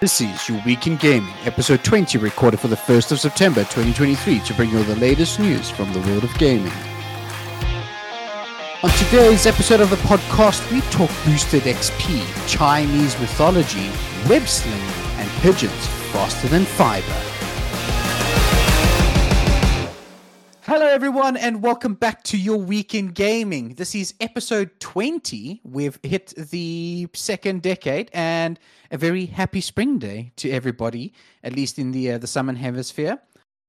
This is your Week in Gaming, episode 20, recorded for the 1st of September 2023, to bring you all the latest news from the world of gaming. On today's episode of the podcast, we talk boosted XP, Chinese mythology, web slinging, and pigeons faster than fiber. Hello, everyone, and welcome back to your week in gaming. This is episode 20. We've hit the second decade, and a very happy spring day to everybody, at least in the uh, the southern hemisphere.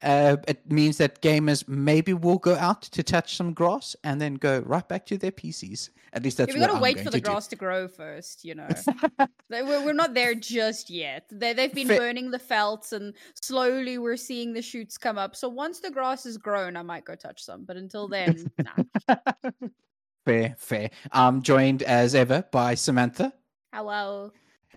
Uh, it means that gamers maybe will go out to touch some grass and then go right back to their PCs. At least that's Yeah, we what gotta I'm wait for the to do. grass to grow first, you know. We're, we're not there just yet. They, they've been Fa- burning the felts, and slowly we're seeing the shoots come up. So once the grass is grown, I might go touch some. But until then, nah. fair, fair. I'm joined as ever by Samantha. Hello.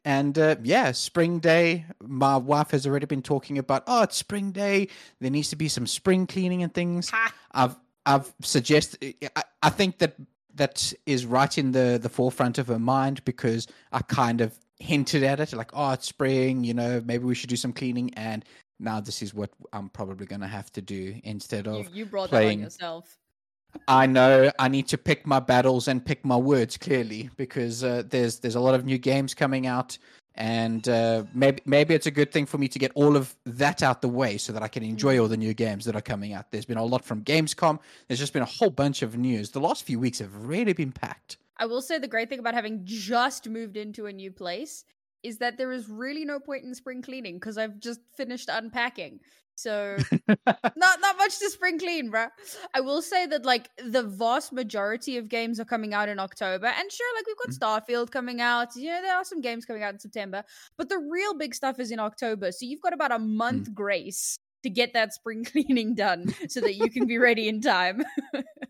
And uh, yeah, spring day. My wife has already been talking about. Oh, it's spring day. There needs to be some spring cleaning and things. Ha. I've I've suggested. I, I think that that is right in the the forefront of her mind because I kind of hinted at it, like, oh, it's spring. You know, maybe we should do some cleaning. And now this is what I'm probably going to have to do instead of You, you brought playing- that on yourself. I know I need to pick my battles and pick my words clearly because uh, there's there's a lot of new games coming out, and uh, maybe maybe it's a good thing for me to get all of that out the way so that I can enjoy all the new games that are coming out. There's been a lot from Gamescom. There's just been a whole bunch of news. The last few weeks have really been packed. I will say the great thing about having just moved into a new place is that there is really no point in spring cleaning because I've just finished unpacking. So not not much to spring clean, bruh. I will say that like the vast majority of games are coming out in October, and sure, like we've got Starfield coming out. Yeah, there are some games coming out in September, but the real big stuff is in October. So you've got about a month grace to get that spring cleaning done, so that you can be ready in time.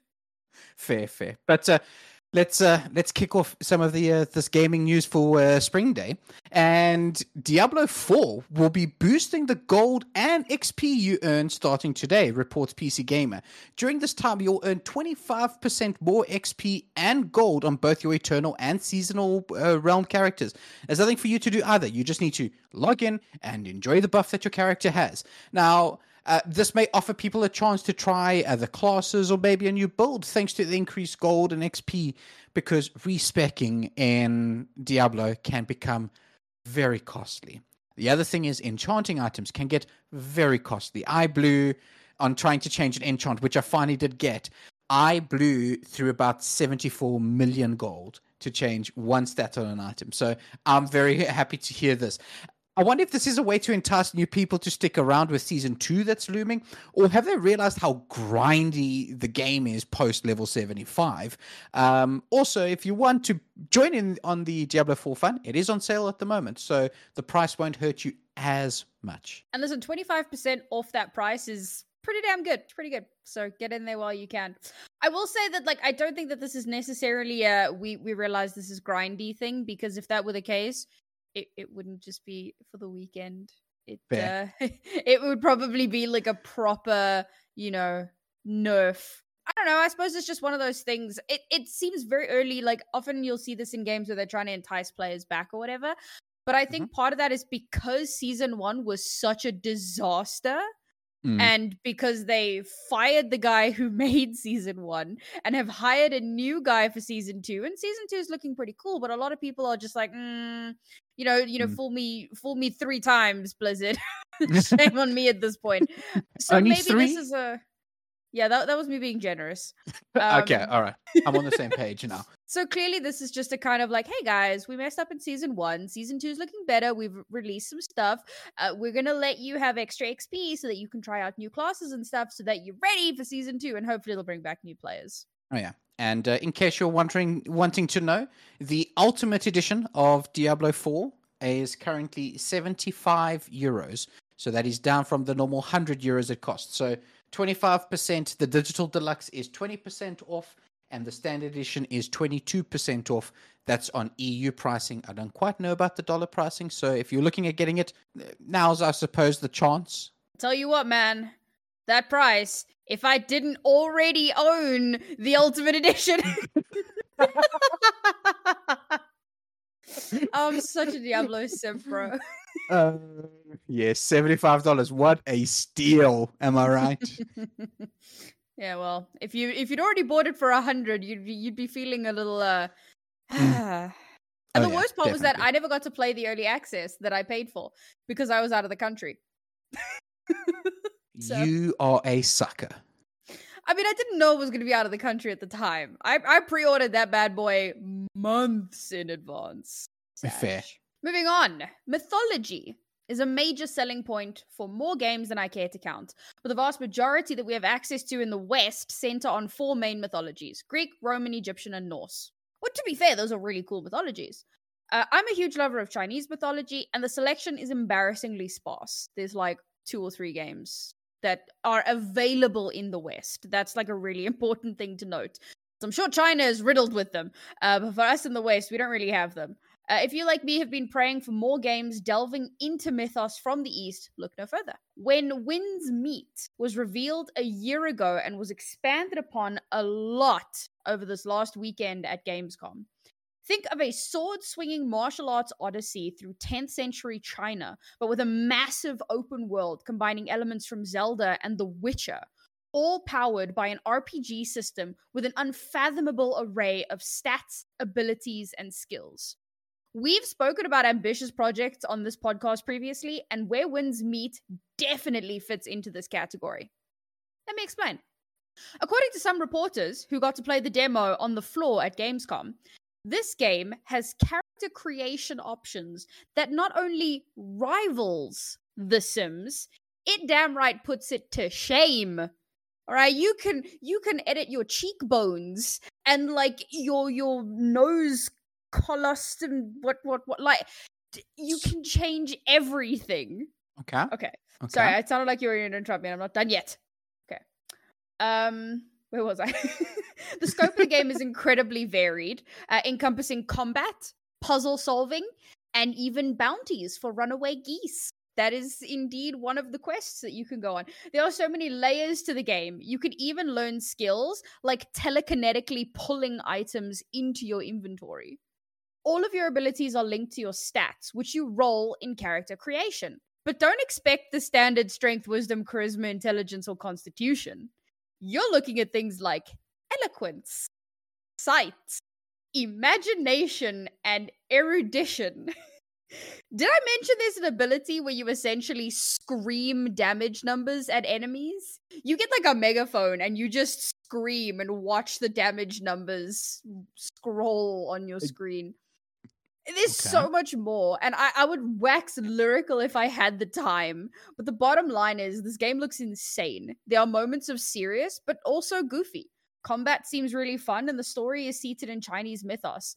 fair, fair. But uh, let's uh, let's kick off some of the uh, this gaming news for uh, Spring Day. And Diablo 4 will be boosting the gold and XP you earn starting today, reports PC Gamer. During this time, you'll earn 25% more XP and gold on both your eternal and seasonal uh, realm characters. There's nothing for you to do either. You just need to log in and enjoy the buff that your character has. Now, uh, this may offer people a chance to try other classes or maybe a new build thanks to the increased gold and XP because respecking in Diablo can become very costly. The other thing is enchanting items can get very costly. I blew on trying to change an enchant, which I finally did get. I blew through about 74 million gold to change one stat on an item. So I'm very happy to hear this. I wonder if this is a way to entice new people to stick around with season two that's looming, or have they realized how grindy the game is post level 75? Um, also, if you want to join in on the Diablo 4 fun, it is on sale at the moment, so the price won't hurt you as much. And listen, 25% off that price is pretty damn good. It's pretty good. So get in there while you can. I will say that like I don't think that this is necessarily a we we realize this is grindy thing because if that were the case, it, it wouldn't just be for the weekend. It uh, it would probably be like a proper, you know, nerf. I don't know. I suppose it's just one of those things. It it seems very early. Like often you'll see this in games where they're trying to entice players back or whatever. But I think part of that is because season one was such a disaster. Mm. And because they fired the guy who made season one and have hired a new guy for season two, and season two is looking pretty cool, but a lot of people are just like, mm, you know, you know, Mm. fool me, fool me three times, Blizzard. Shame on me at this point. So Only maybe three? this is a, yeah, that that was me being generous. okay, Um, all right. I'm on the same page now. So clearly, this is just a kind of like, hey guys, we messed up in season one. Season two is looking better. We've released some stuff. Uh, we're gonna let you have extra XP so that you can try out new classes and stuff, so that you're ready for season two, and hopefully it'll bring back new players. Oh yeah. And uh, in case you're wondering, wanting to know, the Ultimate Edition of Diablo 4 is currently 75 euros. So that is down from the normal 100 euros it costs. So 25%. The Digital Deluxe is 20% off, and the Standard Edition is 22% off. That's on EU pricing. I don't quite know about the dollar pricing. So if you're looking at getting it, now's, I suppose, the chance. Tell you what, man, that price. If I didn't already own the Ultimate Edition, I'm such a Diablo simp, bro. Uh, yes, seventy-five dollars. What a steal! Am I right? yeah, well, if you if you'd already bought it for a hundred, you'd be, you'd be feeling a little. uh And Oh, the yeah, worst part was that definitely. I never got to play the early access that I paid for because I was out of the country. So- You are a sucker. I mean, I didn't know it was going to be out of the country at the time. I, I pre-ordered that bad boy months in advance. Fair. Moving on, mythology is a major selling point for more games than I care to count. But the vast majority that we have access to in the West center on four main mythologies: Greek, Roman, Egyptian, and Norse. Well, to be fair, those are really cool mythologies. Uh, I'm a huge lover of Chinese mythology, and the selection is embarrassingly sparse. There's like two or three games that are available in the West. That's like a really important thing to note. So I'm sure China is riddled with them, uh, but for us in the West, we don't really have them. Uh, if you, like me, have been praying for more games delving into mythos from the East, look no further. Where Winds Meet was revealed a year ago and was expanded upon a lot over this last weekend at Gamescom, Think of a sword swinging martial arts odyssey through 10th century China, but with a massive open world combining elements from Zelda and The Witcher, all powered by an RPG system with an unfathomable array of stats, abilities, and skills. We've spoken about ambitious projects on this podcast previously, and Where Winds Meet definitely fits into this category. Let me explain. According to some reporters who got to play the demo on the floor at Gamescom, this game has character creation options that not only rivals The Sims, it damn right puts it to shame. All right, you can you can edit your cheekbones and like your your nose colust and what what what like you can change everything. Okay. Okay. okay. Sorry, it sounded like you were going to interrupt me. I'm not done yet. Okay. Um, where was I? the scope of the game is incredibly varied, uh, encompassing combat, puzzle solving, and even bounties for runaway geese. That is indeed one of the quests that you can go on. There are so many layers to the game. You can even learn skills like telekinetically pulling items into your inventory. All of your abilities are linked to your stats, which you roll in character creation. But don't expect the standard strength, wisdom, charisma, intelligence, or constitution. You're looking at things like eloquence, sight, imagination, and erudition. Did I mention there's an ability where you essentially scream damage numbers at enemies? You get like a megaphone and you just scream and watch the damage numbers scroll on your screen. There's Okay. so much more, and I, I would wax lyrical if I had the time. But the bottom line is, this game looks insane. There are moments of serious, but also goofy. Combat seems really fun, and the story is seated in Chinese mythos.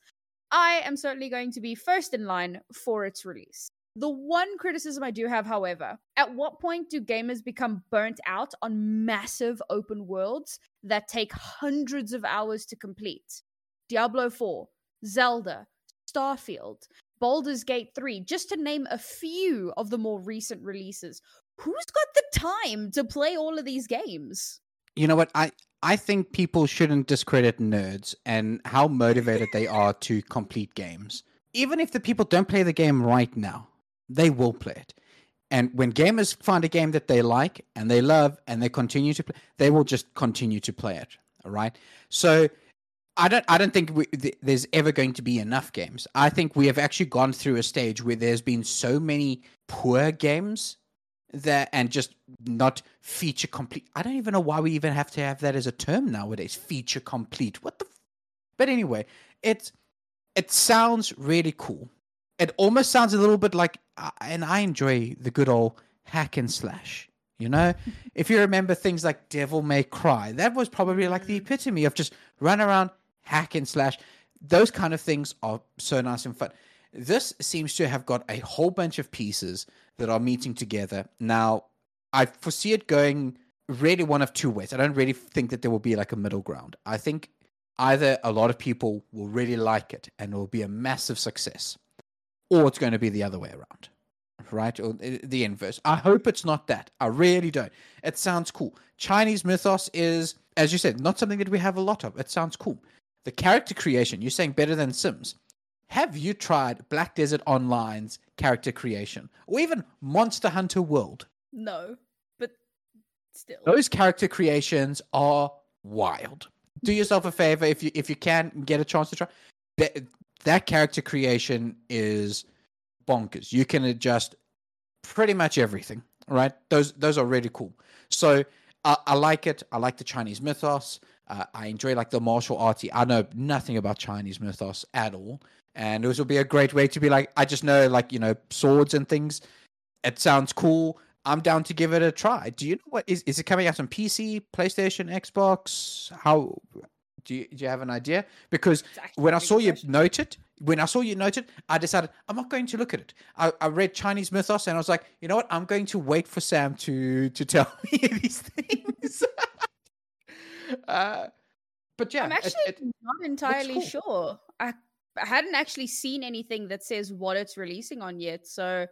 I am certainly going to be first in line for its release. The one criticism I do have, however, at what point do gamers become burnt out on massive open worlds that take hundreds of hours to complete? Diablo 4, Zelda, Starfield, Baldur's Gate 3, just to name a few of the more recent releases. Who's got the time to play all of these games? You know what? I I think people shouldn't discredit nerds and how motivated they are to complete games. Even if the people don't play the game right now, they will play it. And when gamers find a game that they like and they love and they continue to play, they will just continue to play it. All right. So I don't. I don't think we, th- there's ever going to be enough games. I think we have actually gone through a stage where there's been so many poor games that and just not feature complete. I don't even know why we even have to have that as a term nowadays. Feature complete. What the? F- but anyway, it's it sounds really cool. It almost sounds a little bit like, and I enjoy the good old hack and slash. You know, if you remember things like Devil May Cry, that was probably like the mm. epitome of just run around, hack and slash. Those kind of things are so nice and fun. This seems to have got a whole bunch of pieces that are meeting together. Now, I foresee it going really one of two ways. I don't really think that there will be like a middle ground. I think either a lot of people will really like it and it will be a massive success, or it's going to be the other way around, right? Or uh, the inverse. I hope it's not that. I really don't. It sounds cool. Chinese mythos is, as you said, not something that we have a lot of. It sounds cool. The character creation, you're saying better than Sims. Have you tried Black Desert Online's character creation or even Monster Hunter World? No, but still. Those character creations are wild. Do yourself a favor if you if you can get a chance to try. That that character creation is bonkers. You can adjust pretty much everything. Right? Those those are really cool. So I, I like it. I like the Chinese mythos. Uh, I enjoy like the martial artsy. I know nothing about Chinese mythos at all, and this will be a great way to be like, I just know like you know swords and things. It sounds cool. I'm down to give it a try. Do you know what is is it coming out on PC, PlayStation, Xbox? How do you do you have an idea? Because when I saw you note it, when I saw you note it, I decided I'm not going to look at it. I, I read Chinese mythos and I was like, you know what? I'm going to wait for Sam to to tell me these things. uh, but yeah, I'm actually it, it not entirely cool. sure. I, I hadn't actually seen anything that says what it's releasing on yet. So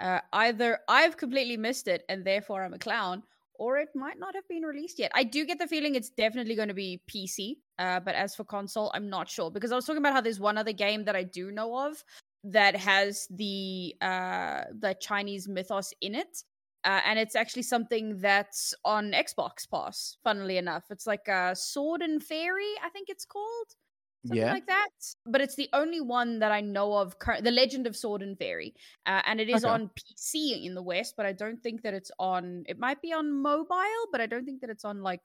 uh, either I've completely missed it and therefore I'm a clown, or it might not have been released yet. I do get the feeling it's definitely going to be PC. Uh, but as for console, I'm not sure because I was talking about how there's one other game that I do know of that has the uh the Chinese mythos in it. Uh, and it's actually something that's on Xbox Pass. Funnily enough, it's like a Sword and Fairy, I think it's called, something yeah. like that. But it's the only one that I know of. Cur- the Legend of Sword and Fairy, uh, and it is Okay. on PC in the West, but I don't think that it's on. It might be on mobile, but I don't think that it's on like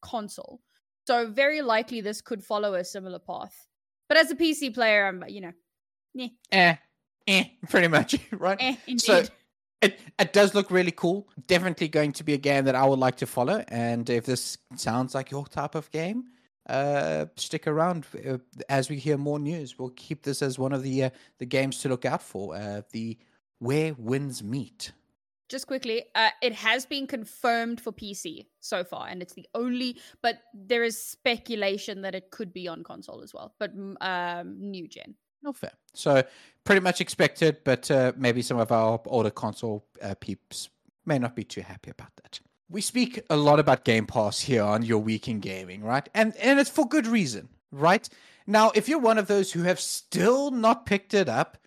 console. So very likely this could follow a similar path. But as a PC player, I'm you know, eh, eh, eh, pretty much, right? eh, indeed. So it it does look really cool. Definitely going to be a game that I would like to follow. And if this sounds like your type of game, uh, stick around uh, as we hear more news. We'll keep this as one of the uh, the games to look out for. Uh, the Where Winds Meet. just quickly, uh, it has been confirmed for PC so far, and it's the only. But there is speculation that it could be on console as well, but mm, um, new gen. Not fair. So pretty much expected, but uh, maybe some of our older console uh, peeps may not be too happy about that. We speak a lot about Game Pass here on Your Week in Gaming, right? And and it's for good reason, right? Now, if you're one of those who have still not picked it up,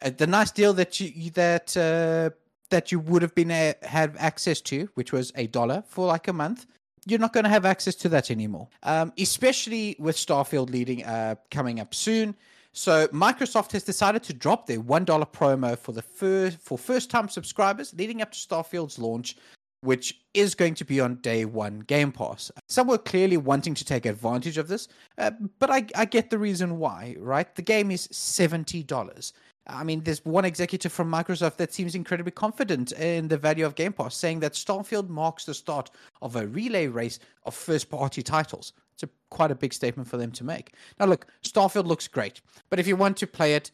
uh, the nice deal that you that uh, that you would have been uh, had access to, which was a dollar for like a month, you're not going to have access to that anymore. Um, especially with Starfield leading uh, coming up soon. So Microsoft has decided to drop their one dollar promo for the first for first time subscribers leading up to Starfield's launch, which is going to be on day one Game Pass. Some were clearly wanting to take advantage of this, uh, but I, I get the reason why. Right, the game is seventy dollars. I mean, there's one executive from Microsoft that seems incredibly confident in the value of Game Pass, saying that Starfield marks the start of a relay race of first party titles. It's a, quite a big statement for them to make. Now, look, Starfield looks great, but if you want to play it,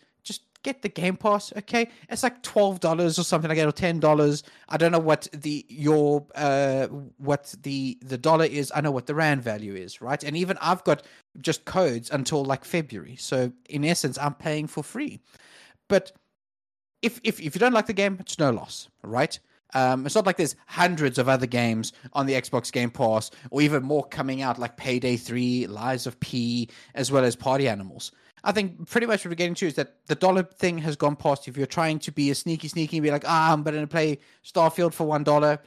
get the Game Pass, okay? It's like twelve dollars or something like that, or ten dollars. I don't know what the your uh what the the dollar is. I know what the rand value is, right? And even I've got just codes until like February, so in essence, I'm paying for free. But if if if you don't like the game, it's no loss, right? Um, it's not like there's hundreds of other games on the Xbox Game Pass, or even more coming out, like Payday Three, Lies of P, as well as Party Animals. I think pretty much what we're getting to is that the dollar thing has gone past. If you're trying to be a sneaky, sneaky, and be like, ah, I'm going to play Starfield for one dollar,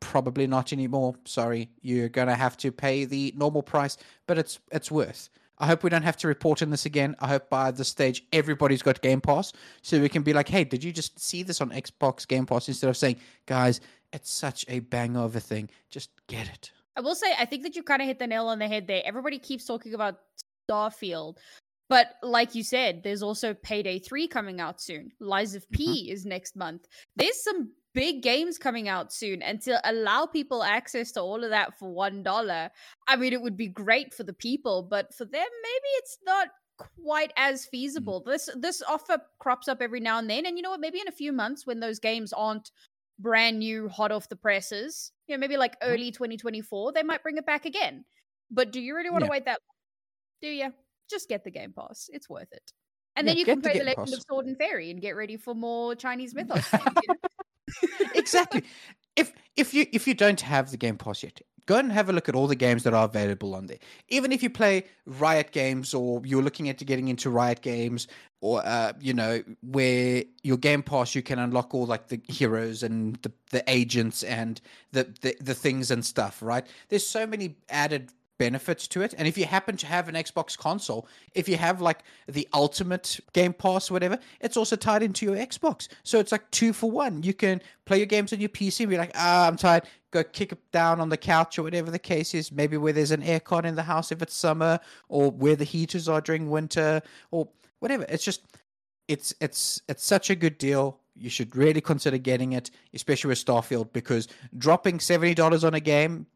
probably not anymore. Sorry, you're going to have to pay the normal price, but it's it's worth. I hope we don't have to report on this again. I hope by this stage everybody's got Game Pass, so we can be like, "Hey, did you just see this on Xbox Game Pass?" Instead of saying, "Guys, it's such a bang of a thing, just get it." I will say, I think that you kind of hit the nail on the head there. Everybody keeps talking about Starfield, but like you said, there's also Payday 3 coming out soon. Lies of P is next month. There's some big games coming out soon, and to allow people access to all of that for $1, I mean, it would be great for the people, but for them, maybe it's not quite as feasible. This this offer crops up every now and then, and you know what? Maybe in a few months when those games aren't brand new, hot off the presses, you know, maybe like Mm-hmm. early 2024, they might bring it back again. But do you really want to Yeah. wait that long? Do you? Just get the Game Pass. It's worth it. And Yeah, then you can play The Game Legend Pass. of Sword and Fairy and get ready for more Chinese mythos. games, you know? exactly. If if you if you don't have the Game Pass yet, go and have a look at all the games that are available on there. Even if you play Riot games or you're looking at getting into Riot games or uh, you know where your game pass you can unlock all like the heroes and the, the agents and the, the the things and stuff right there's so many added benefits to it. And if you happen to have an xbox console if you have like the ultimate game pass whatever it's also tied into your xbox. So it's like two for one. You can play your games on your pc and be like ah i'm tired. Go kick it down on the couch or whatever the case is. Maybe where there's an aircon in the house if it's summer or where the heaters are during winter or whatever. It's just it's it's it's such a good deal. You should really consider getting it, especially with Starfield, because dropping seventy dollars on a game,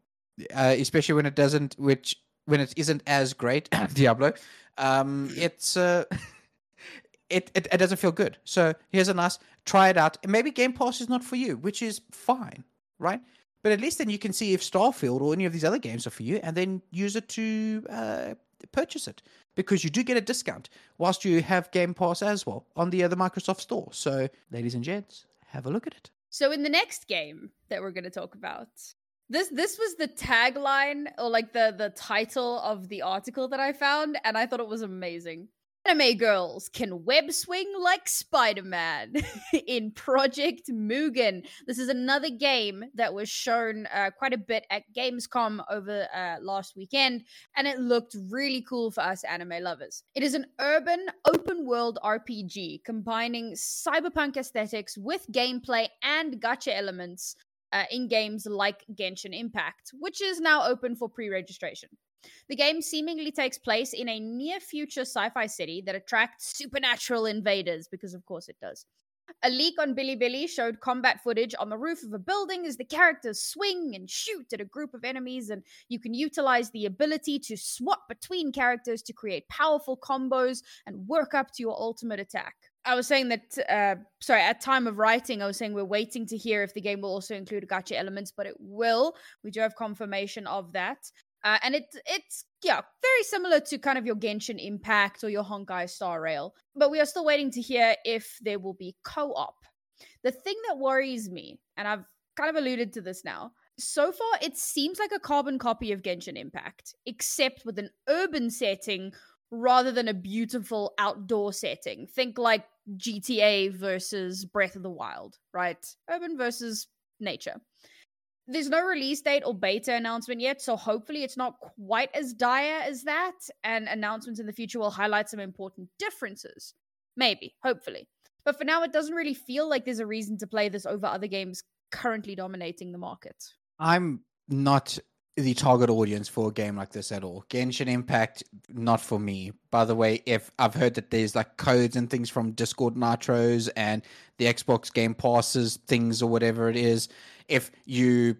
uh, especially when it doesn't, which when it isn't as great, Diablo, um, it's uh, it, it it doesn't feel good. So here's a nice try it out. Maybe Game Pass is not for you, which is fine, right? But at least then you can see if Starfield or any of these other games are for you, and then use it to uh, purchase it because you do get a discount whilst you have Game Pass as well on the other Microsoft Store. So, ladies and gents, have a look at it. So, in the next game that we're going to talk about, this this was the tagline or like the the title of the article that I found, and I thought it was amazing. Anime girls can web swing like Spider Man in Project Mugen. This is another game that was shown uh, quite a bit at Gamescom over uh, last weekend, and it looked really cool for us anime lovers. It is an urban, open world RPG combining cyberpunk aesthetics with gameplay and gacha elements uh, in games like Genshin Impact, which is now open for pre registration. The game seemingly takes place in a near future sci fi city that attracts supernatural invaders, because of course it does. A leak on Bilibili showed combat footage on the roof of a building as the characters swing and shoot at a group of enemies, and you can utilize the ability to swap between characters to create powerful combos and work up to your ultimate attack. I was saying that, uh, sorry, at time of writing, I was saying we're waiting to hear if the game will also include gacha elements, but it will. We do have confirmation of that. Uh, and it, it's, yeah, very similar to kind of your Genshin Impact or your Honkai Star Rail. But we are still waiting to hear if there will be co op. The thing that worries me, and I've kind of alluded to this now, so far it seems like a carbon copy of Genshin Impact, except with an urban setting rather than a beautiful outdoor setting. Think like GTA versus Breath of the Wild, right? Urban versus nature there's no release date or beta announcement yet, so hopefully it's not quite as dire as that, and announcements in the future will highlight some important differences. Maybe, hopefully. But for now, it doesn't really feel like there's a reason to play this over other games currently dominating the market. I'm not the target audience for a game like this at all. Genshin Impact, not for me. By the way, if I've heard that there's like codes and things from Discord Nitros and the Xbox Game Passes things or whatever it is, if you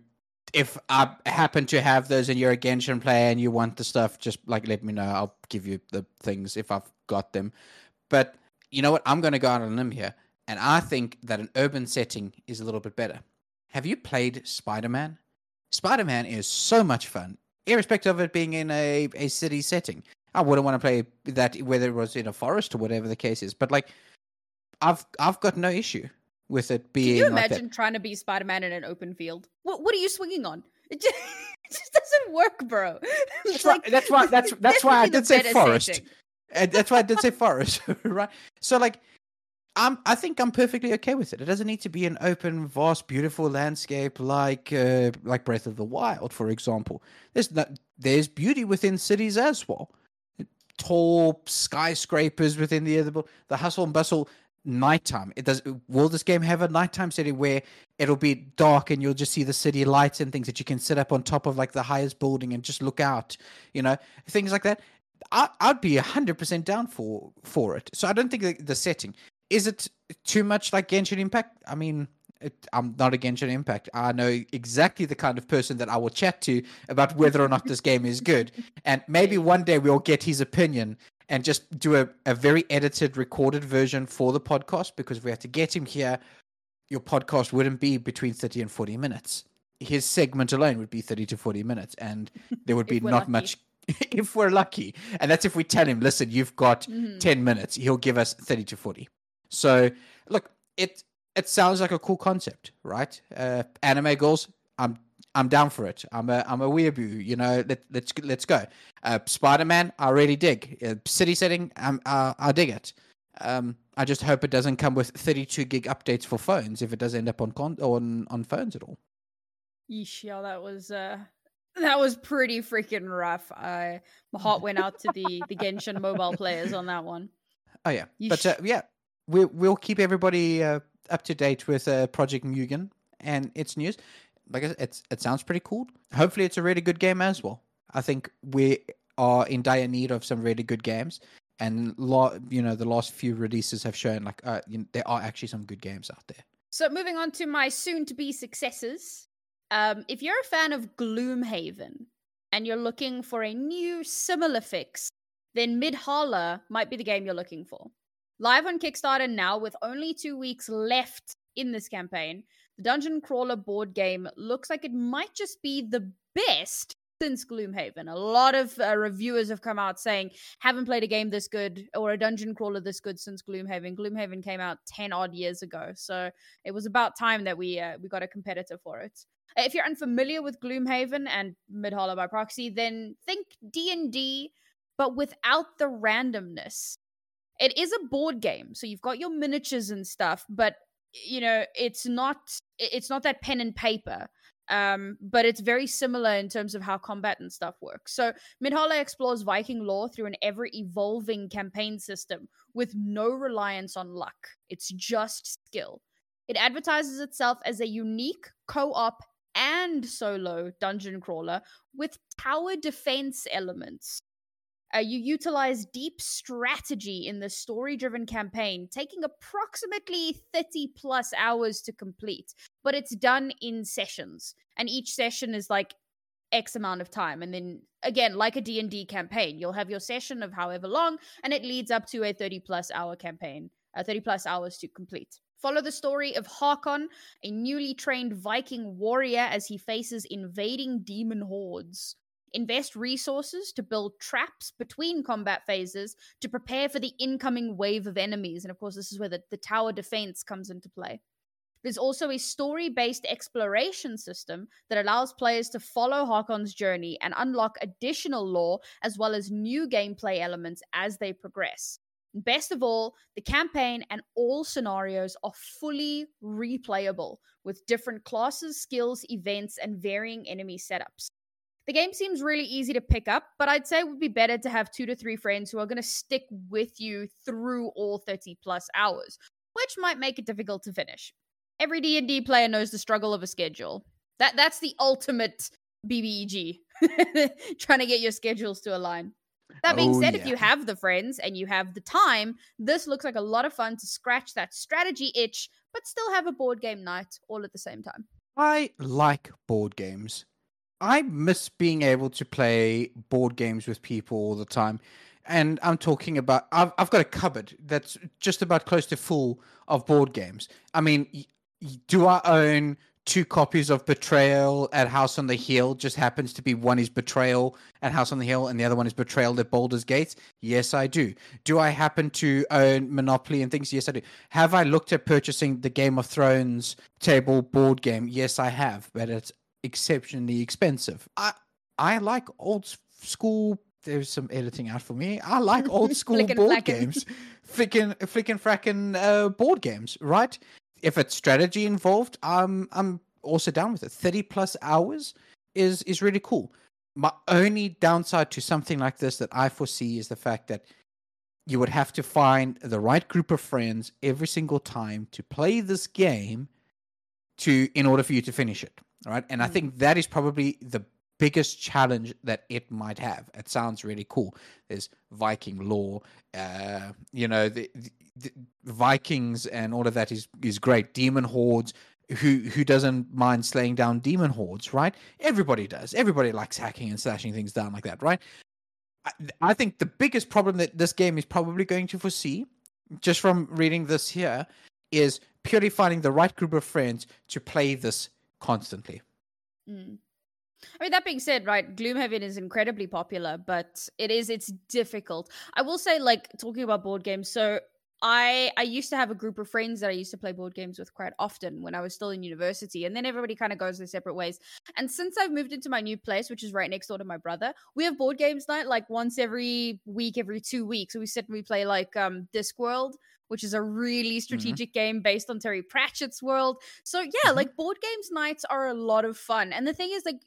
if I happen to have those and you're a Genshin player and you want the stuff, just like let me know. I'll give you the things if I've got them. But you know what? I'm to go out on a limb here, and I think that an urban setting is a little bit better. Have you played Spider Man? Spider Man is so much fun, irrespective of it being in a, a city setting. I wouldn't want to play that whether it was in a forest or whatever the case is. But like, I've I've got no issue with it being. Can you like imagine that. trying to be Spider Man in an open field? What What are you swinging on? It just, it just doesn't work, bro. That's why. That's why. That's that's why I did say forest. And that's why I did say forest, right? So like, I'm. I think I'm perfectly okay with it. It doesn't need to be an open, vast, beautiful landscape like uh, like Breath of the Wild, for example. There's there's beauty within cities as well. Tall skyscrapers within the other, the hustle and bustle nighttime. It does. Will this game have a nighttime setting where it'll be dark and you'll just see the city lights and things that you can sit up on top of like the highest building and just look out? You know, things like that. I, I'd be hundred percent down for for it. So I don't think the, the setting is it too much like Genshin Impact. I mean. It, I'm not a Genshin Impact. I know exactly the kind of person that I will chat to about whether or not this game is good. And maybe one day we'll get his opinion and just do a, a very edited, recorded version for the podcast because if we had to get him here, your podcast wouldn't be between 30 and 40 minutes. His segment alone would be 30 to 40 minutes, and there would be not lucky. much if we're lucky. And that's if we tell him, listen, you've got Mhm. 10 minutes. He'll give us 30 to 40. So, look, it it sounds like a cool concept, right? Uh, anime girls, I'm I'm down for it. I'm a I'm a weeaboo. You know, let let's let's go. Uh, Spider Man, I really dig. Uh, city setting, um, uh, I dig it. Um, I just hope it doesn't come with 32 gig updates for phones if it does end up on con- on on phones at all. Yeesh, yeah, that was uh that was pretty freaking rough. I my heart went out to the the Genshin mobile players on that one. Oh yeah, but uh, yeah, we we'll keep everybody uh, up to date with uh, Project Mugen and its news. Like I said, it's it sounds pretty cool. Hopefully, it's a really good game as well. I think we are in dire need of some really good games, and lo- you know the last few releases have shown like uh, you know, there are actually some good games out there. So moving on to my soon-to-be successes. Um, if you're a fan of Gloomhaven and you're looking for a new similar fix, then Midhalla might be the game you're looking for. Live on Kickstarter now with only two weeks left in this campaign, the Dungeon Crawler board game looks like it might just be the best since Gloomhaven. A lot of uh, reviewers have come out saying, haven't played a game this good or a dungeon crawler this good since Gloomhaven. Gloomhaven came out 10 odd years ago. So it was about time that we uh, we got a competitor for it. If you're unfamiliar with Gloomhaven and Midhalla by proxy, then think D&D but without the randomness. It is a board game, so you've got your miniatures and stuff, but you know, it's not it's not that pen and paper um, but it's very similar in terms of how combat and stuff works. So Midhalla explores Viking lore through an ever evolving campaign system with no reliance on luck. It's just skill. It advertises itself as a unique co-op and solo dungeon crawler with tower defense elements. Uh, you utilize deep strategy in the story driven campaign, taking approximately 30 plus hours to complete, but it's done in sessions. And each session is like X amount of time. And then again, like a D&D campaign, you'll have your session of however long, and it leads up to a 30 plus hour campaign, uh, 30 plus hours to complete. Follow the story of Hakon, a newly trained Viking warrior, as he faces invading demon hordes invest resources to build traps between combat phases to prepare for the incoming wave of enemies. And of course, this is where the, the tower defense comes into play. There's also a story based exploration system that allows players to follow Hakon's journey and unlock additional lore as well as new gameplay elements as they progress. Best of all, the campaign and all scenarios are fully replayable with different classes, skills, events, and varying enemy setups. The game seems really easy to pick up, but I'd say it would be better to have two to three friends who are going to stick with you through all 30 plus hours, which might make it difficult to finish. Every D&D player knows the struggle of a schedule. That that's the ultimate BBEG. Trying to get your schedules to align. That being oh, said, yeah. if you have the friends and you have the time, this looks like a lot of fun to scratch that strategy itch, but still have a board game night all at the same time. I like board games. I miss being able to play board games with people all the time. And I'm talking about, I've, I've got a cupboard that's just about close to full of board games. I mean, do I own two copies of Betrayal at House on the Hill? Just happens to be one is Betrayal at House on the Hill and the other one is Betrayal at Baldur's Gates? Yes, I do. Do I happen to own Monopoly and things? Yes, I do. Have I looked at purchasing the Game of Thrones table board game? Yes, I have, but it's exceptionally expensive. I I like old school. There's some editing out for me. I like old school board games, flicking flicking fracking uh, board games. Right? If it's strategy involved, I'm I'm also down with it. Thirty plus hours is is really cool. My only downside to something like this that I foresee is the fact that you would have to find the right group of friends every single time to play this game to in order for you to finish it right? And mm. I think that is probably the biggest challenge that it might have. It sounds really cool. There's Viking lore, uh, you know, the, the, the, Vikings and all of that is is great. Demon hordes. Who who doesn't mind slaying down demon hordes, right? Everybody does. Everybody likes hacking and slashing things down like that, right? I, I think the biggest problem that this game is probably going to foresee, just from reading this here, is purely finding the right group of friends to play this constantly. Mm. I mean, that being said, right, Gloomhaven is incredibly popular, but it is, it's difficult. I will say, like, talking about board games, so I I used to have a group of friends that I used to play board games with quite often when I was still in university, and then everybody kind of goes their separate ways. And since I've moved into my new place, which is right next door to my brother, we have board games night like once every week, every two weeks. So we sit and we play like um Discworld, which is a really strategic mm-hmm. game based on Terry Pratchett's world. So yeah, mm-hmm. like board games nights are a lot of fun. And the thing is, like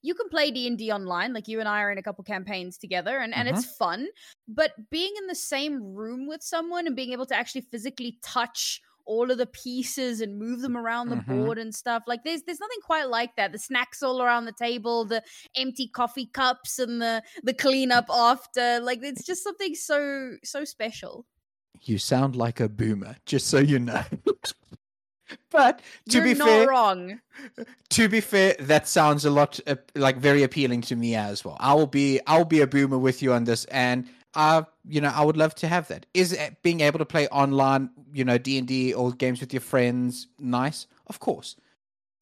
you can play d&d online like you and i are in a couple campaigns together and, and mm-hmm. it's fun but being in the same room with someone and being able to actually physically touch all of the pieces and move them around the mm-hmm. board and stuff like there's there's nothing quite like that the snacks all around the table the empty coffee cups and the the cleanup after like it's just something so so special you sound like a boomer just so you know but to You're be fair, wrong. To be fair, that sounds a lot uh, like very appealing to me as well. I will be I will be a boomer with you on this, and I you know, I would love to have that. Is being able to play online, you know, D and D or games with your friends nice? Of course,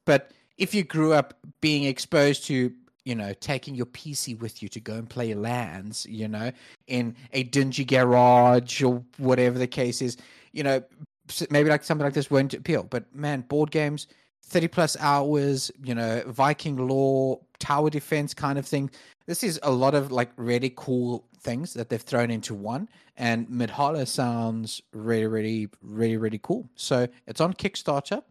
but if you grew up being exposed to you know, taking your PC with you to go and play lands, you know, in a dingy garage or whatever the case is, you know, maybe like something like this won't appeal. But man, board games, thirty plus hours, you know, Viking lore, tower defense kind of thing. This is a lot of like really cool things that they've thrown into one. And Midhalla sounds really, really, really, really cool. So it's on Kickstarter.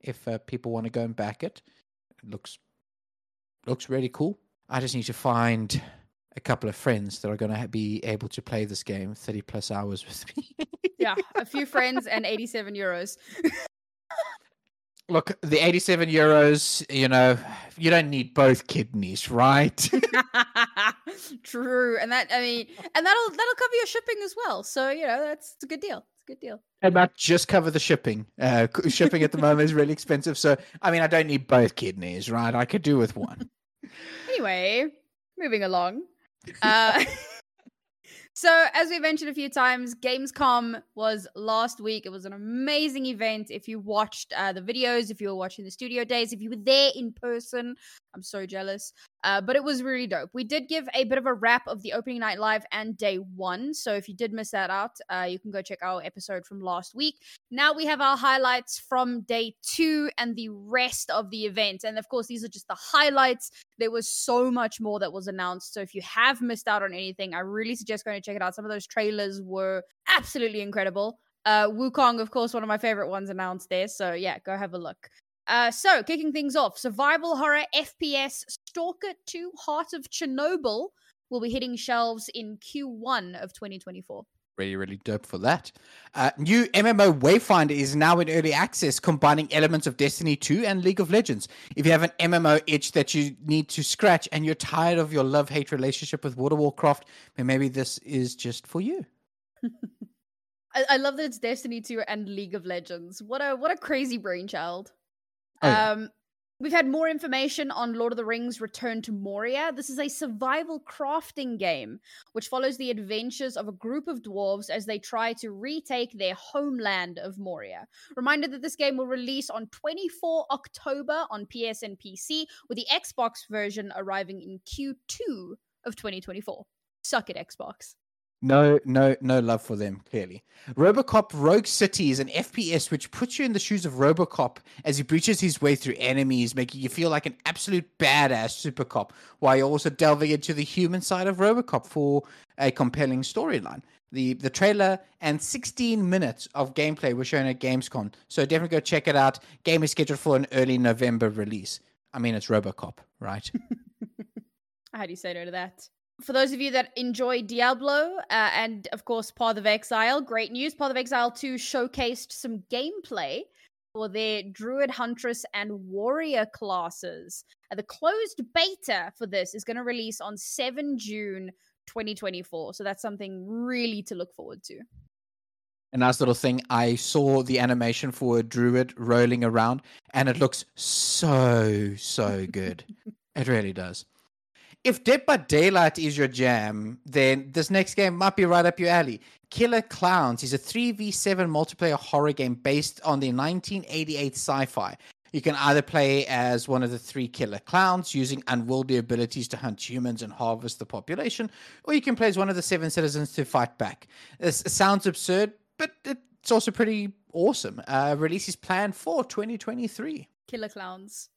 If uh, people want to go and back it, it looks looks really cool. I just need to find a couple of friends that are going to be able to play this game 30 plus hours with me. yeah, a few friends and 87 euros. Look, the 87 euros, you know, you don't need both kidneys, right? True. And that I mean, and that'll that'll cover your shipping as well. So, you know, that's a good deal. It's a good deal. And that just cover the shipping. Uh, shipping at the moment is really expensive. So, I mean, I don't need both kidneys, right? I could do with one. anyway, moving along. Uh, so, as we mentioned a few times, Gamescom was last week. It was an amazing event. If you watched uh, the videos, if you were watching the studio days, if you were there in person, I'm so jealous. Uh, but it was really dope. We did give a bit of a wrap of the opening night live and day one. So if you did miss that out, uh, you can go check our episode from last week. Now we have our highlights from day two and the rest of the event. And of course, these are just the highlights. There was so much more that was announced. So if you have missed out on anything, I really suggest going to check it out. Some of those trailers were absolutely incredible. Uh, Wukong, of course, one of my favorite ones announced there. So yeah, go have a look. Uh, so, kicking things off, survival horror FPS Stalker 2 Heart of Chernobyl will be hitting shelves in Q1 of 2024. Really, really dope for that. Uh, new MMO Wayfinder is now in early access, combining elements of Destiny 2 and League of Legends. If you have an MMO itch that you need to scratch and you're tired of your love hate relationship with World of Warcraft, then maybe this is just for you. I, I love that it's Destiny 2 and League of Legends. What a what a crazy brainchild. Oh. Um, we've had more information on Lord of the Rings Return to Moria. This is a survival crafting game which follows the adventures of a group of dwarves as they try to retake their homeland of Moria. Reminder that this game will release on 24 October on PS and PC, with the Xbox version arriving in Q2 of 2024. Suck it, Xbox. No, no, no love for them, clearly. Robocop Rogue City is an FPS which puts you in the shoes of Robocop as he breaches his way through enemies, making you feel like an absolute badass super cop, while you're also delving into the human side of Robocop for a compelling storyline. The the trailer and 16 minutes of gameplay were shown at Gamescom, so definitely go check it out. Game is scheduled for an early November release. I mean, it's Robocop, right? How do you say no to that? For those of you that enjoy Diablo uh, and, of course, Path of Exile, great news. Path of Exile 2 showcased some gameplay for their Druid, Huntress, and Warrior classes. Uh, the closed beta for this is going to release on 7 June 2024. So that's something really to look forward to. A nice little thing. I saw the animation for a druid rolling around, and it looks so, so good. it really does if Dead by Daylight is your jam, then this next game might be right up your alley. Killer Klowns is a 3v7 multiplayer horror game based on the 1988 sci fi. You can either play as one of the three killer clowns using unwieldy abilities to hunt humans and harvest the population, or you can play as one of the seven citizens to fight back. This sounds absurd, but it's also pretty awesome. Uh, release is planned for 2023. Killer clowns.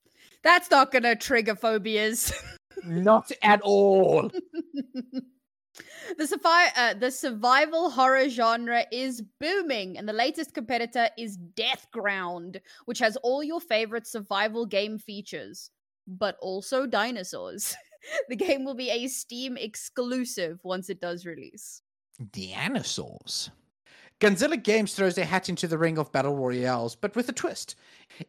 That's not gonna trigger phobias. Not at all. the, survi- uh, the survival horror genre is booming, and the latest competitor is Deathground, which has all your favorite survival game features, but also dinosaurs. the game will be a Steam exclusive once it does release. Dinosaurs. Gunzilla Games throws their hat into the ring of battle royales, but with a twist.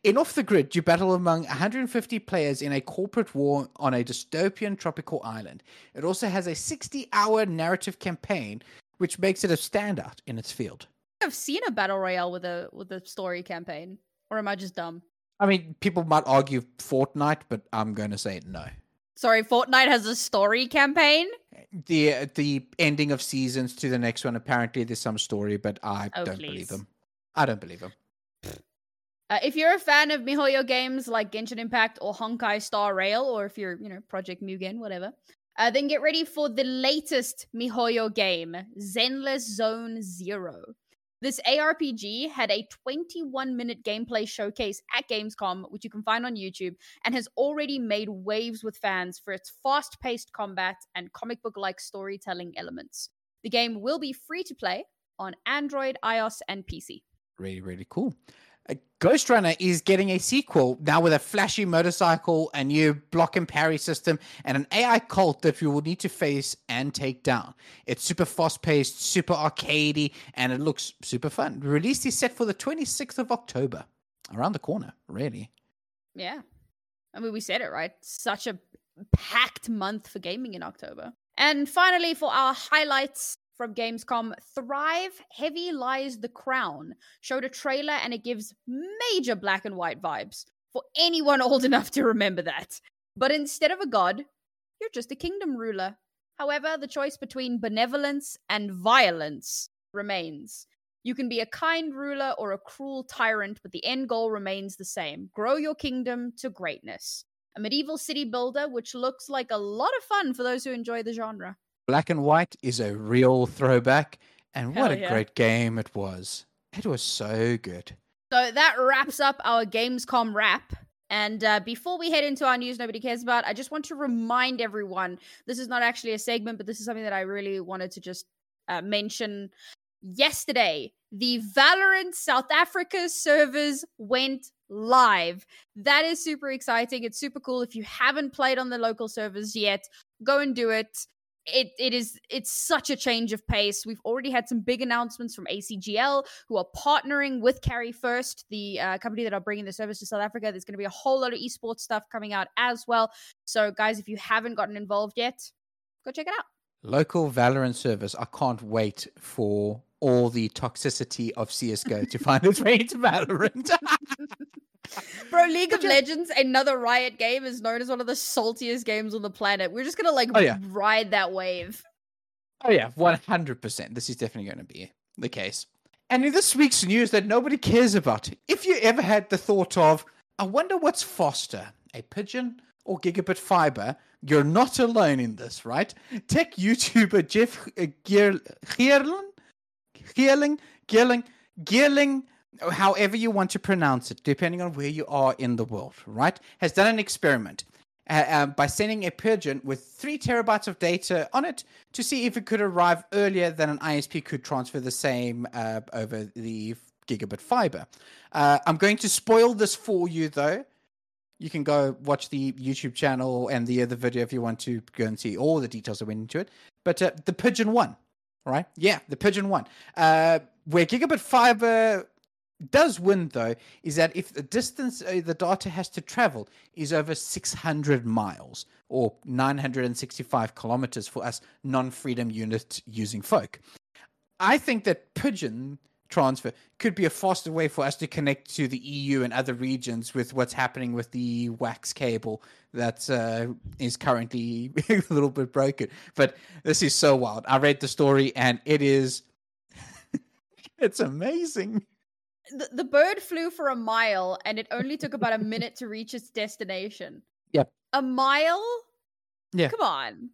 In Off the Grid, you battle among 150 players in a corporate war on a dystopian tropical island. It also has a 60 hour narrative campaign, which makes it a standout in its field. I've seen a battle royale with a with a story campaign, or am I just dumb? I mean, people might argue Fortnite, but I'm going to say no. Sorry, Fortnite has a story campaign. The the ending of seasons to the next one. Apparently, there's some story, but I Oh, don't please. believe them. I don't believe them. Uh, if you're a fan of MiHoYo games like Genshin Impact or Honkai Star Rail, or if you're, you know, Project Mugen, whatever, uh, then get ready for the latest MiHoYo game, Zenless Zone Zero. This ARPG had a 21 minute gameplay showcase at Gamescom, which you can find on YouTube, and has already made waves with fans for its fast paced combat and comic book like storytelling elements. The game will be free to play on Android, iOS, and PC. Really, really cool. Uh, Ghostrunner is getting a sequel now with a flashy motorcycle, a new block and parry system, and an AI cult that we will need to face and take down. It's super fast paced, super arcadey, and it looks super fun. Release is set for the 26th of October. Around the corner, really. Yeah. I mean, we said it, right? Such a packed month for gaming in October. And finally, for our highlights from Gamescom, Thrive Heavy Lies the Crown showed a trailer and it gives major black and white vibes for anyone old enough to remember that. But instead of a god, you're just a kingdom ruler. However, the choice between benevolence and violence remains. You can be a kind ruler or a cruel tyrant, but the end goal remains the same grow your kingdom to greatness. A medieval city builder, which looks like a lot of fun for those who enjoy the genre. Black and White is a real throwback, and what a yeah. great game it was. It was so good. So that wraps up our Gamescom wrap. And uh, before we head into our news nobody cares about, I just want to remind everyone this is not actually a segment, but this is something that I really wanted to just uh, mention. Yesterday, the Valorant South Africa servers went live. That is super exciting. It's super cool. If you haven't played on the local servers yet, go and do it. It it is it's such a change of pace. We've already had some big announcements from ACGL who are partnering with Carry1st, the uh, company that are bringing the service to South Africa. There's going to be a whole lot of esports stuff coming out as well. So, guys, if you haven't gotten involved yet, go check it out. Local Valorant service. I can't wait for all the toxicity of CSGO to find its way into Valorant. Bro, League of Legends, another Riot game, is known as one of the saltiest games on the planet. We're just gonna like Oh, yeah. ride that wave. oh, yeah, 100%. This is definitely going to be the case. And in this week's news that nobody cares about, if you ever had the thought of, I wonder what's faster, a pigeon or gigabit fiber, you're not alone in this, right? Tech YouTuber Jeff uh, Geer- Geerling, Geerling, Geerling, Geerling, however you want to pronounce it, depending on where you are in the world, right, has done an experiment uh, um, by sending a pigeon with three terabytes of data on it to see if it could arrive earlier than an ISP could transfer the same uh, over the gigabit fiber. Uh, I'm going to spoil this for you, though. You can go watch the YouTube channel and the other video if you want to go and see all the details that went into it. But uh, the pigeon won, right? Yeah, the pigeon won. Uh, where gigabit fiber does win though is that if the distance uh, the data has to travel is over 600 miles or 965 kilometers for us non-freedom unit using folk i think that pigeon transfer could be a faster way for us to connect to the eu and other regions with what's happening with the WACS cable that uh, is currently a little bit broken but this is so wild i read the story and it is it's amazing The, the bird flew for a mile and it only took about a minute to reach its destination. Yep. A mile? Yeah. Come on.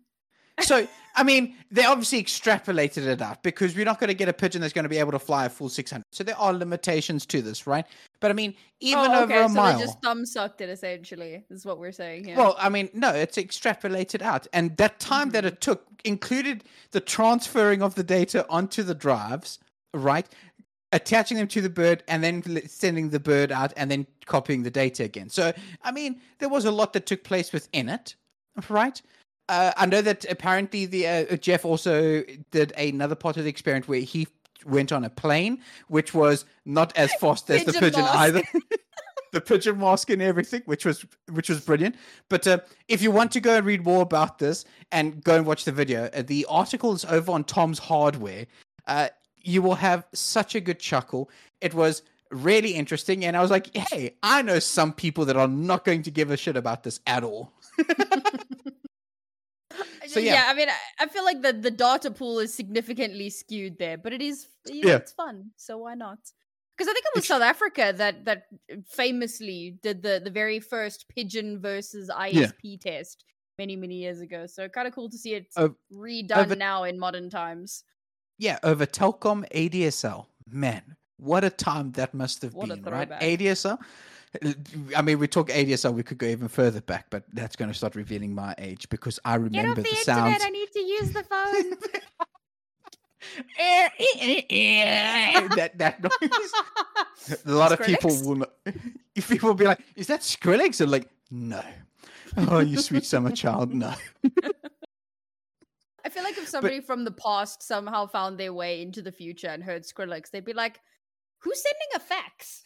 So, I mean, they obviously extrapolated it out because we're not going to get a pigeon that's going to be able to fly a full 600. So there are limitations to this, right? But I mean, even oh, over okay, a so mile. they just thumb sucked it essentially. Is what we're saying here. Well, I mean, no, it's extrapolated out. And that time that Mm-hmm. it took included the transferring of the data onto the drives, right? Attaching them to the bird and then sending the bird out and then copying the data again. So, I mean, there was a lot that took place within it, right? Uh, I know that apparently the uh, Jeff also did another part of the experiment where he went on a plane, which was not as fast as the Pigeon pigeon mask. either. the pigeon mask and everything, which was which was brilliant. But uh, if you want to go and read more about this and go and watch the video, uh, the article is over on Tom's Hardware. Uh, you will have such a good chuckle. It was really interesting, and I was like, "Hey, I know some people that are not going to give a shit about this at all." so, yeah. yeah. I mean, I, I feel like the the data pool is significantly skewed there, but it is you know, Yeah. it's fun, so why not? Because I think it was It's- South Africa that that famously did the the very first pigeon versus ISP test many many years ago. So kind of cool to see it redone over- now in modern times. Yeah, over Telkom ADSL. Man, what a time that must have What been, right? ADSL. I mean, we talk ADSL, we could go even further back, but that's going to start revealing my age because I remember the, sounds. I need to use the phone. that that noise. A lot of people will. Not, if people will be like, "Is that Skrillex?" and like, no. Oh, you sweet summer child, no. I feel like if somebody from the past somehow found their way into the future and heard Skrillex, they'd be like, "Who's sending a fax?"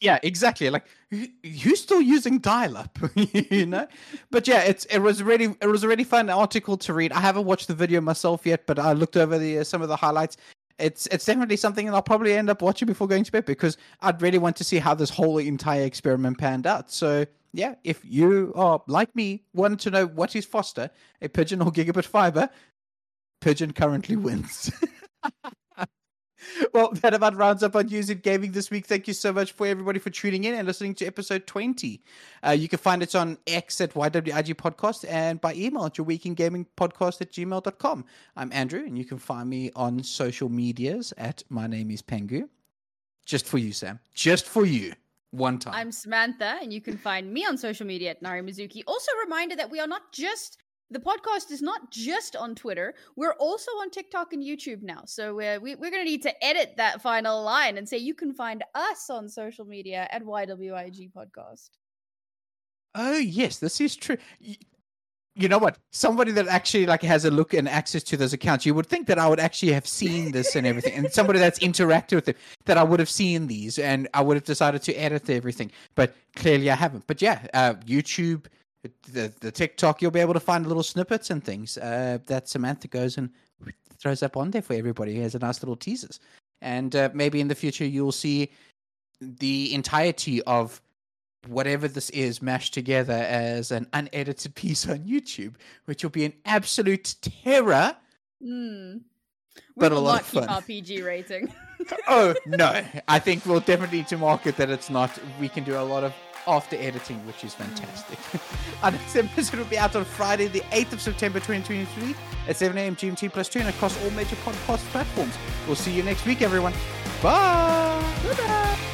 Yeah, exactly. Like, who- who's still using dial-up? you know. But yeah, it's it was really it was a really fun article to read. I haven't watched the video myself yet, but I looked over the uh, some of the highlights. It's it's definitely something that I'll probably end up watching before going to bed because I'd really want to see how this whole entire experiment panned out. So yeah, if you are like me, wanting to know what is faster, a pigeon or gigabit fiber, pigeon currently wins. well, that about rounds up on news in gaming this week. Thank you so much for everybody for tuning in and listening to episode 20. Uh, you can find us on X at YWIG Podcast and by email at your week in gaming podcast at gmail.com. I'm Andrew, and you can find me on social medias at my name is Pengu. Just for you, Sam. Just for you. One time. I'm Samantha, and you can find me on social media at Nari Mizuki. Also, a reminder that we are not just the podcast is not just on Twitter. We're also on TikTok and YouTube now. So uh, we, we're going to need to edit that final line and say you can find us on social media at YWIG Podcast. Oh yes, this is true. You know what? Somebody that actually like has a look and access to those accounts, you would think that I would actually have seen this and everything, and somebody that's interacted with it, that I would have seen these and I would have decided to edit everything. But clearly, I haven't. But yeah, uh, YouTube, the the TikTok, you'll be able to find little snippets and things uh, that Samantha goes and throws up on there for everybody as a nice little teasers. And uh, maybe in the future, you'll see the entirety of whatever this is mashed together as an unedited piece on YouTube, which will be an absolute terror. We But a lot of fun. our PG rating. oh no! I think we'll definitely need to market that it's not. We can do a lot of after editing, which is fantastic. Our next episode will be out on Friday, the 8th of September 2023 at 7 a.m. GMT plus 2 and across all major podcast platforms. We'll see you next week, everyone. Bye! Goodbye.